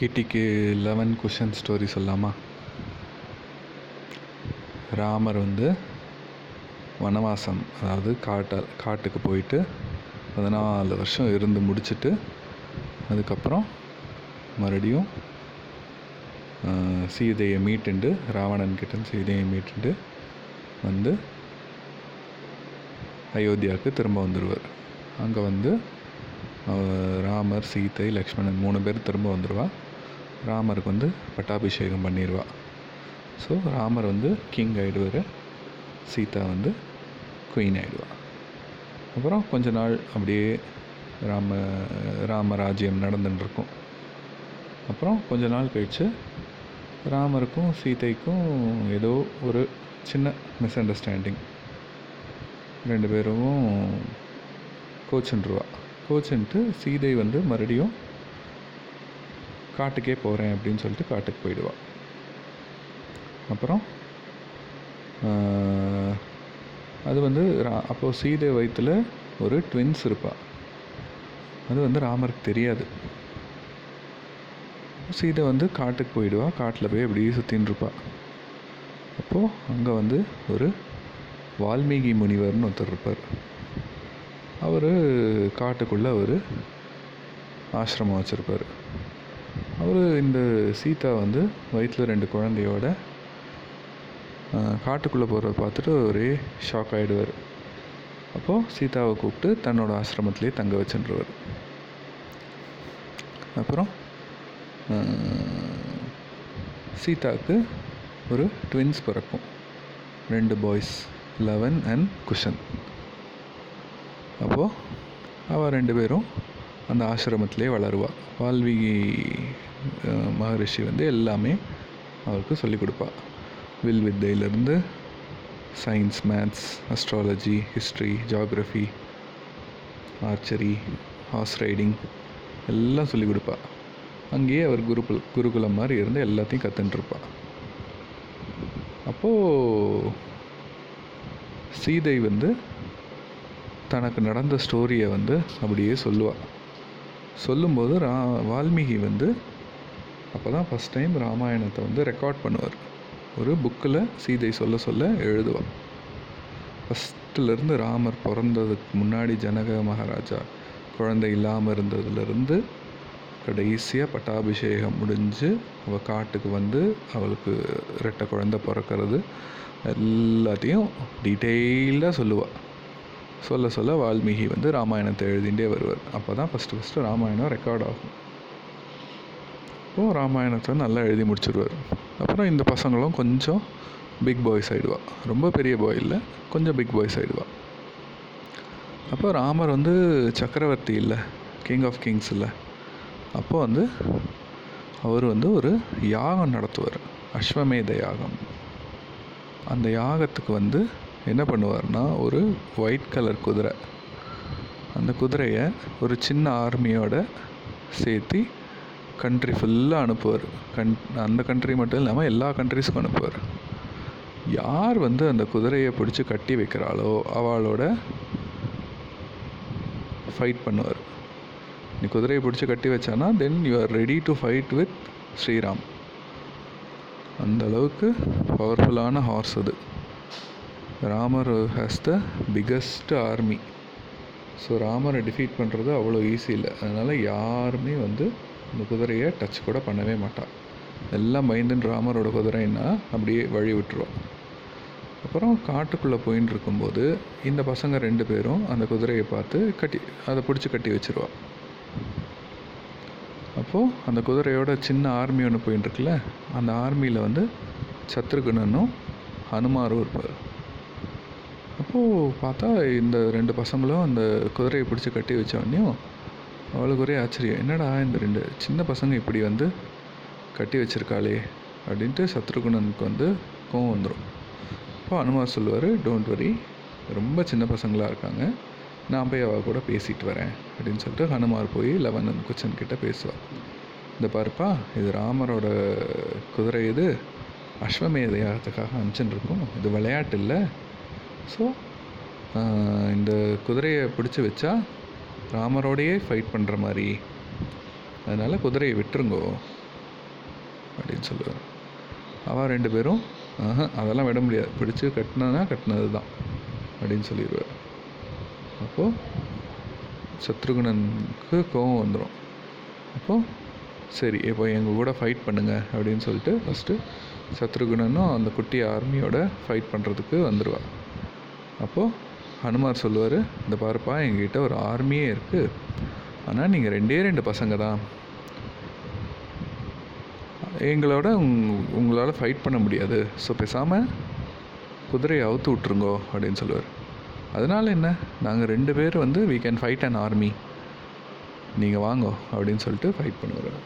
கிட்டிக்கு eleven question story சொல்லாமா? ராமர் வந்து வனவாசம் அதாவது காட்டை காட்டுக்கு போயிட்டு பதினாலு வருஷம் இருந்து முடிச்சுட்டு அதுக்கப்புறம் மறுபடியும் சீதையை மீட்டுண்டு ராவணன் கிட்ட சீதையை மீட்டுண்டு வந்து அயோத்தியாவுக்கு திரும்ப வந்துடுவார் அங்கே வந்து ராமர் சீதை லக்ஷ்மணன் மூணு பேர் திரும்ப வந்துடுவா ராமருக்கு வந்து பட்டாபிஷேகம் பண்ணிடுவா ஸோ ராமர் வந்து கிங் ஆகிடுவார் சீதா வந்து குயின் ஆகிடுவா அப்புறம் கொஞ்ச நாள் அப்படியே ராம ராமராஜ்யம் நடந்துட்டுருக்கும் அப்புறம் கொஞ்ச நாள் கழித்து ராமருக்கும் சீதைக்கும் ஏதோ ஒரு சின்ன மிஸ் அண்டர்ஸ்டாண்டிங் ரெண்டு பேரும் கோச்சுன்ருவா கோச்சுன்ட்டு சீதை வந்து மறுபடியும் காட்டுக்கே போகிறேன் அப்படின்னு சொல்லிட்டு காட்டுக்கு போயிடுவாள் அப்புறம் அது வந்து ரா அப்போது சீதை வயிற்றில் ஒரு ட்வின்ஸ் இருப்பாள் அது வந்து ராமருக்கு தெரியாது. சீதை வந்து காட்டுக்கு போயிடுவா காட்டில் போய் அப்படியே சுற்றின்னு இருப்பாள் அப்போது அங்கே வந்து ஒரு வால்மீகி முனிவர்னு ஒருத்தர் இருப்பார். அவர் காட்டுக்குள்ளே ஒரு ஆசிரமம் வச்சுருப்பார். அவர் இந்த சீதா வந்து வயிற்றில் ரெண்டு குழந்தையோட காட்டுக்குள்ளே போகிறத பார்த்துட்டு ஒரே ஷாக் ஆகிடுவார் அப்போது சீதாவை கூப்பிட்டு தன்னோட ஆசிரமத்திலே தங்க வச்சுருவார். அப்புறம் சீதாவுக்கு ஒரு ட்வின்ஸ் பிறக்கும். ரெண்டு பாய்ஸ் லெவன் அண்ட் குஷன் அப்போது அவள் ரெண்டு பேரும் அந்த ஆசிரமத்திலே வளருவாள் வால்மீகி மகரிஷி வந்து எல்லாமே அவருக்கு சொல்லிக் கொடுப்பா. வில் வித்தையிலேருந்து science maths astrology history geography archery horse riding எல்லாம் சொல்லிக் கொடுப்பா. அங்கேயே அவர் குருகுல் குருகுலம் மாதிரி இருந்து எல்லாத்தையும் கற்றுன்ட்ருப்பா அப்போது சீதை வந்து தனக்கு நடந்த ஸ்டோரியை வந்து அப்படியே சொல்லுவாள் சொல்லும்போது ரா வால்மீகி வந்து அப்போ தான் ஃபஸ்ட் டைம் ராமாயணத்தை வந்து ரெக்கார்ட் பண்ணுவார். ஒரு புக்கில் சீதை சொல்ல சொல்ல எழுதுவார் ஃபஸ்ட்டுலேருந்து ராமர் பிறந்ததுக்கு முன்னாடி ஜனக மகாராஜா குழந்தை இல்லாமல் இருந்ததுலேருந்து கடைசியாக பட்டாபிஷேகம் முடிஞ்சு அவள் காட்டுக்கு வந்து அவளுக்கு ரெட்டை குழந்தை பிறக்கிறது. எல்லாத்தையும் டீட்டெயிலாக சொல்லுவாள் சொல்ல சொல்ல வால்மீகி வந்து ராமாயணத்தை எழுதிகிட்டே வருவார். அப்போ தான் ஃபஸ்ட்டு ஃபஸ்ட்டு ராமாயணம் ரெக்கார்ட் ஆகும். அப்போது ராமாயணத்தை நல்லா எழுதி முடிச்சிருவார். அப்புறம் இந்த பசங்களும் கொஞ்சம் பிக் பாய்ஸ் ஆகிடுவா ரொம்ப பெரிய பாய் இல்லை கொஞ்சம் பிக் பாய்ஸ் ஆகிடுவா அப்போ ராமர் வந்து சக்கரவர்த்தி இல்லை கிங் ஆஃப் கிங்ஸ் இல்லை. அப்போ வந்து அவர் வந்து ஒரு யாகம் நடத்துவார். அஸ்வமேத யாகம். அந்த யாகத்துக்கு வந்து என்ன பண்ணுவார்னா ஒரு ஒயிட் கலர் குதிரை. அந்த குதிரையை ஒரு சின்ன ஆர்மியோட சேர்த்து கண்ட்ரி ஃபுல்லாக அனுப்புவார். கண் அந்த கண்ட்ரி மட்டும் இல்லாமல் எல்லா கண்ட்ரிஸுக்கும் அனுப்புவார். யார் வந்து அந்த குதிரையை பிடிச்சி கட்டி வைக்கிறாளோ அவளோட ஃபைட் பண்ணுவார். நீ குதிரையை பிடிச்சி கட்டி வச்சானா then you are ready to fight with Sriram அந்த அளவுக்கு பவர்ஃபுல்லான ஹார்ஸ் அது. Ramar has the biggest army so ராமரை டிஃபீட் பண்ணுறது அவ்வளோ ஈஸி இல்லை. அதனால் யாருமே வந்து அந்த குதிரையை டச் கூட பண்ணவே மாட்டான் எல்லாம் பயந்துன்னு ராமரோட குதிரைன்னா அப்படியே வழி விட்டுருவான் அப்புறம் காட்டுக்குள்ளே போயின்னு இருக்கும்போது இந்த பசங்க ரெண்டு பேரும் அந்த குதிரையை பார்த்து கட்டி அதை பிடிச்சி கட்டி வச்சிருவா. அப்போது அந்த குதிரையோட சின்ன ஆர்மி ஒன்று போயின்னு இருக்குல்ல அந்த ஆர்மியில் வந்து சத்ருகுணனும் ஹனுமாரும் இருப்பார். அப்போது பார்த்தா இந்த ரெண்டு பசங்களும் அந்த குதிரையை பிடிச்சி கட்டி வச்சவொடனையும் அவளுக்கு ஒரே ஆச்சரியம். என்னடா இந்த ரெண்டு சின்ன பசங்க இப்படி வந்து கட்டி வச்சிருக்காளே அப்படின்ட்டு சத்ருகுணனுக்கு வந்து கோவம் வந்துடும் அப்போ அனுமார் சொல்லுவார் டோன்ட் வரி ரொம்ப சின்ன பசங்களாக இருக்காங்க. நான் போய் அவள் கூட பேசிட்டு வரேன் அப்படின்னு சொல்லிட்டு ஹனுமார் போய் லவன் குச்சன் கிட்டே பேசுவாள் இந்த பாருப்பா இது ராமரோட குதிரை இது. அஸ்வமேத யாகத்துக்காக இது விளையாட்டு இல்லை. ஸோ இந்த குதிரையை பிடிச்சி வச்சா ராமரோடையே ஃபைட் பண்ணுற மாதிரி. அதனால் குதிரையை விட்டுருங்கோ அப்படின்னு சொல்லுவார். அவள் ரெண்டு பேரும் ஆஹா அதெல்லாம் விட முடியாது. பிடிச்சி கட்டினதுனா கட்டினது தான் அப்படின்னு சொல்லிடுவார் அப்போது சத்ருகுணனுக்கு கோபம் வந்துடும் அப்போது சரி இப்போ எங்கள் கூட ஃபைட் பண்ணுங்கள் அப்படின்னு சொல்லிட்டு ஃபஸ்ட்டு சத்ருகுணனும் அந்த குட்டி ஆர்மியோட ஃபைட் பண்ணுறதுக்கு வந்துடுவா அப்போது ஹனுமார் சொல்லுவார் இந்த பாருப்பா எங்கிட்ட ஒரு ஆர்மியே இருக்குது ஆனால் நீங்கள் ரெண்டே ரெண்டு பசங்க தான். எங்களோட உங் உங்களால் ஃபைட் பண்ண முடியாது. ஸோ பேசாமல் குதிரையை அவுத்து விட்ருங்கோ அப்படின்னு சொல்லுவார். அதனால் என்ன? நாங்கள் ரெண்டு பேர் வந்து we can fight and army நீங்கள் வாங்கோ அப்படின்னு சொல்லிட்டு ஃபைட் பண்ணுவார்.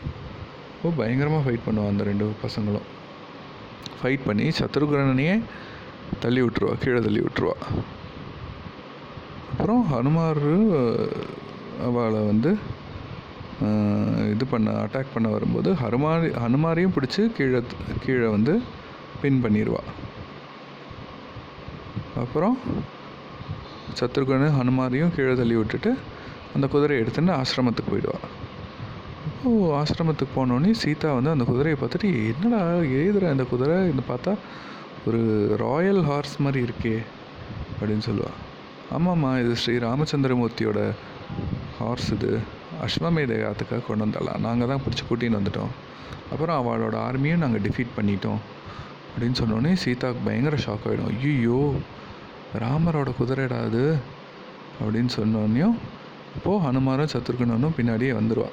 ஓ பயங்கரமாக ஃபைட் பண்ணுவோம் அந்த ரெண்டு பசங்களும். ஃபைட் பண்ணி சத்ருகுணனையே தள்ளி விட்ருவா கீழே தள்ளி விட்ருவா அப்புறம் ஹனுமார் அவளை வந்து இது பண்ண அட்டாக் பண்ண வரும்போது ஹனுமாரி ஹனுமாரையும் பிடிச்சி கீழே கீழே வந்து பின் பண்ணிடுவா அப்புறம் சத்ருகனு ஹனுமாரையும் கீழே தள்ளி விட்டுட்டு அந்த குதிரையை எடுத்துன்னு ஆசிரமத்துக்கு போயிடுவா. அப்போது ஆசிரமத்துக்கு போனோடனே சீதா வந்து அந்த குதிரையை பார்த்துட்டு என்னடா எழுதுற இந்த குதிரை? இந்த பார்த்தா ஒரு ராயல் ஹார்ஸ் மாதிரி இருக்கே அப்படின்னு சொல்லுவாள் ஆமாம்மா இது ஸ்ரீ ராமச்சந்திரமூர்த்தியோட ஹார்ஸ் இது. அஸ்வமேத யாத்துக்காக கொண்டு வந்தாலாம் நாங்கள் தான் பிடிச்சி கூட்டின்னு வந்துட்டோம். அப்புறம் அவளோட ஆர்மியும் நாங்கள் டிஃபீட் பண்ணிட்டோம். அப்படின்னு சொன்னோடனே சீதாவுக்கு பயங்கர ஷாக் ஆகிடும் ஐயோ ராமரோட குதிரைடா அது அப்படின்னு சொன்னோடனையும் அப்போது ஹனுமாரும் சத்ருகனனும் பின்னாடியே வந்துடுவா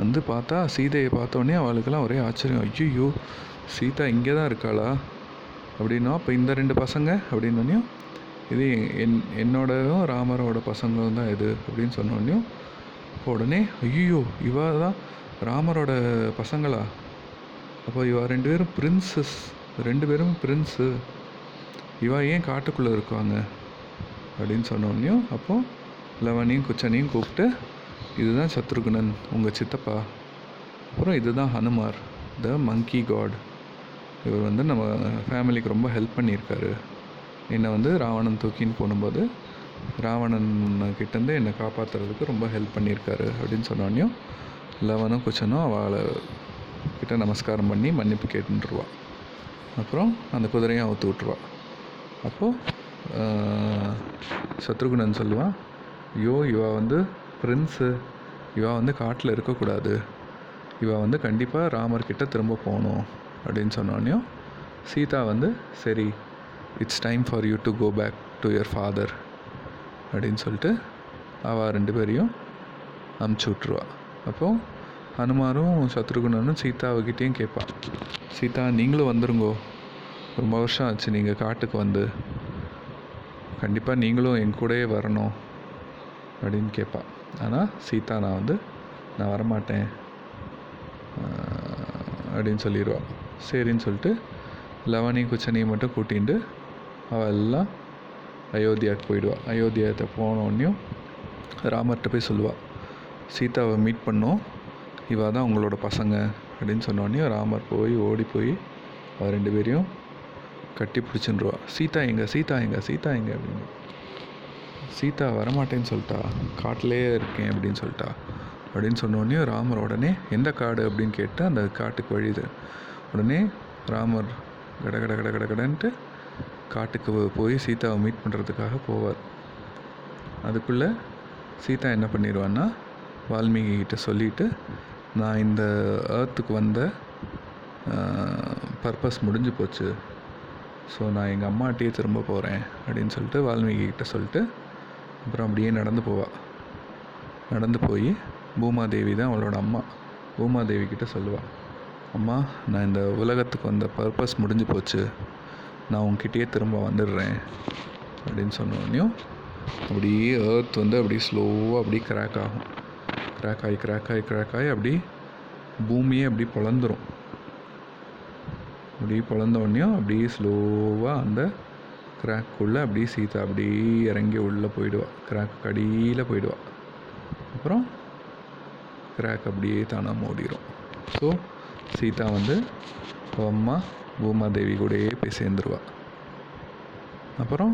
வந்து பார்த்தா சீதையை பார்த்தோன்னே அவளுக்கெல்லாம் ஒரே ஆச்சரியம். ஐயோ சீதா இங்கே தான் இருக்காளா? அப்படின்னா அப்போ இந்த ரெண்டு பசங்க? அப்படின்னோடனையும் இது என் என்னோடதும் ராமரோட பசங்களும் தான் இது அப்படின்னு சொன்னோடனையும் உடனே ஐயோ இவா தான் ராமரோட பசங்களா? அப்போ இவா ரெண்டு பேரும் பிரின்சஸ் ரெண்டு பேரும் பிரின்ஸு இவா ஏன் காட்டுக்குள்ளே இருக்காங்க? அப்படின்னு சொன்னோடனையும் அப்போது லவனையும் குச்சனையும் கூப்பிட்டு இதுதான் சத்ருகுணன் உங்கள் சித்தப்பா. அப்புறம் இதுதான் ஹனுமார் த மங்கி காட் இவர் வந்து நம்ம ஃபேமிலிக்கு ரொம்ப ஹெல்ப் பண்ணியிருக்காரு. என்னை வந்து ராவணன் தூக்கின்னு போகும்போது ராவணன் கிட்டேருந்து என்னை காப்பாற்றுறதுக்கு ரொம்ப ஹெல்ப் பண்ணியிருக்காரு அப்படின்னு சொன்னோடனையும் லவனும் குச்சனும் அவளை கிட்ட நமஸ்காரம் பண்ணி மன்னிப்பு கேட்டுருவா அப்புறம் அந்த குதிரையும் அவுத்து விட்ருவா அப்போது சத்ருகுணன் சொல்லுவான் ஐயோ இவா வந்து பிரின்ஸு இவா வந்து காட்டில் இருக்கக்கூடாது. இவா வந்து கண்டிப்பாக ராமர்கிட்ட திரும்ப போகணும். அப்படின்னு சொன்னோடனையும் சீதா வந்து சரி it's time for you to go back to your father அப்படின்னு சொல்லிட்டு அவள் ரெண்டு பேரையும் அமுச்சு விட்ருவா அப்போது ஹனுமாரும் சத்ருகுணனும் சீதாவுக்கிட்டேயும் கேட்பான் சீதா நீங்களும் வந்துருங்கோ. ரொம்ப வருஷம் ஆச்சு நீங்கள் காட்டுக்கு வந்து. கண்டிப்பாக நீங்களும் என் கூடயே வரணும் அப்படின்னு கேட்பாள் ஆனால் சீதா நான் வந்து நான் வரமாட்டேன் அப்படின்னு சொல்லிடுவாள் சரின்னு சொல்லிட்டு லவனி குச்சனையும் மட்டும் கூட்டிகிட்டு அவள் எல்லாம் அயோத்தியாவுக்கு போயிடுவாள் அயோத்தியாத்தை போனோடனையும் ராமர்கிட்ட போய் சொல்லுவாள் சீதாவை மீட் பண்ணோம் இவள் தான் உங்களோட பசங்க அப்படின்னு சொன்னோடனே ராமர் போய் ஓடி போய் அவள் ரெண்டு பேரையும் கட்டி பிடிச்சிருவா சீதா எங்க சீதா எங்க சீதா எங்க அப்படின்னு சீதா வரமாட்டேன்னு சொல்லிட்டா காட்டிலே இருக்கேன் அப்படின்னு சொல்லிட்டா அப்படின்னு சொன்னோடனே ராமர் உடனே எந்த காடு அப்படின்னு கேட்டு அந்த காட்டுக்கு வழியுது உடனே ராமர் கட கட கட கட கடன்ட்டு காட்டுக்கு போய் சீதாவை மீட் பண்ணுறதுக்காக போவார். அதுக்குள்ளே சீதா என்ன பண்ணிடுவான்னா வால்மீகி கிட்ட சொல்லிட்டு நான் இந்த ஏர்த்துக்கு வந்த பர்பஸ் முடிஞ்சு போச்சு. ஸோ நான் எங்கள் அம்மாட்டையே திரும்ப போகிறேன் அப்படின்னு சொல்லிட்டு வால்மீகி கிட்ட சொல்லிட்டு அப்புறம் அப்படியே நடந்து போவாள் நடந்து போய் பூமாதேவி தான் அவளோட அம்மா. பூமாதேவி கிட்ட சொல்லுவாள் அம்மா நான் இந்த உலகத்துக்கு வந்த பர்பஸ் முடிஞ்சு போச்சு. நான் உங்ககிட்டயே திரும்ப வந்துடுறேன் அப்படின்னு சொன்னோடனையும் அப்படியே ஏர்த் வந்து அப்படியே ஸ்லோவாக அப்படியே கிராக் ஆகும். கிராக் ஆகி கிராக் ஆகி கிராக் ஆகி அப்படி பூமியே அப்படி பொழந்துரும். அப்படியே பொழந்த அப்படியே ஸ்லோவாக அந்த கிராக்குள்ளே அப்படியே சீதா அப்படியே இறங்கி உள்ளே போயிடுவாள் கிராக் கடியில் போயிடுவாள் அப்புறம் கிராக் அப்படியே தானாக மூடிடும் ஸோ சீதா வந்து அம்மா பூமாதேவி கூடயே போய் சேர்ந்துருவா. அப்புறம்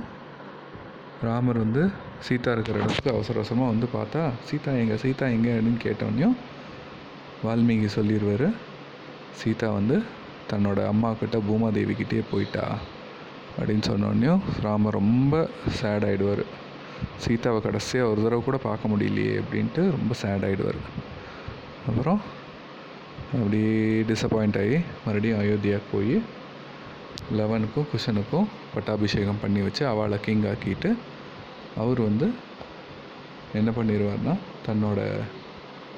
ராமர் வந்து சீதா இருக்கிற இடத்துக்கு அவசர அவசரமாக வந்து பார்த்தா சீதா எங்கே சீதா எங்கே? அப்படின்னு கேட்டோடனையும் வால்மீகி சொல்லிடுவார் சீதா வந்து தன்னோட அம்மா கிட்ட பூமாதேவி கிட்டே போயிட்டா அப்படின்னு சொன்னோடனையும் ராமர் ரொம்ப சேட் ஆகிடுவார் சீதாவை கடைசியாக ஒரு தடவை கூட பார்க்க முடியலையே அப்படின்ட்டு ரொம்ப சேட் ஆகிடுவார் அப்புறம் அப்படியே டிசப்பாயிண்ட் ஆகி மறுபடியும் அயோத்தியாவுக்கு போய் லெவனுக்கும் குஷனுக்கும் பட்டாபிஷேகம் பண்ணி வச்சு அவளை கிங் ஆக்கிட்டு அவர் வந்து என்ன பண்ணிடுவார்னா தன்னோட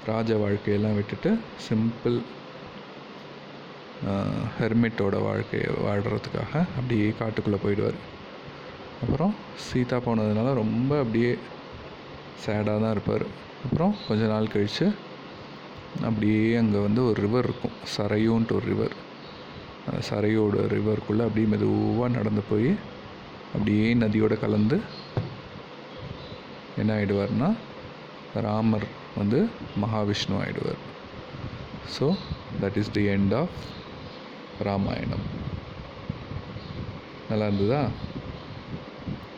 ராஜ வாழ்க்கையெல்லாம் விட்டுட்டு சிம்பிள் ஹெர்மிட்டோட வாழ்க்கையை வாழ்கிறதுக்காக அப்படியே காட்டுக்குள்ளே போயிடுவார். அப்புறம் சீதா போனதுனால ரொம்ப அப்படியே சேடாக தான் இருப்பார். அப்புறம் கொஞ்ச நாள் கழித்து அப்படியே அங்கே வந்து ஒரு ரிவர் இருக்கும். சரையோன்ட்டு ஒரு ரிவர் அந்த சரையோட ரிவருக்குள்ளே அப்படியே மெதுவாக நடந்து போய் அப்படியே நதியோட கலந்து என்ன ஆகிடுவார்னா ராமர் வந்து Mahavishnu ஆகிடுவார் so that is the end of Ramayanam நல்லா இருந்ததா?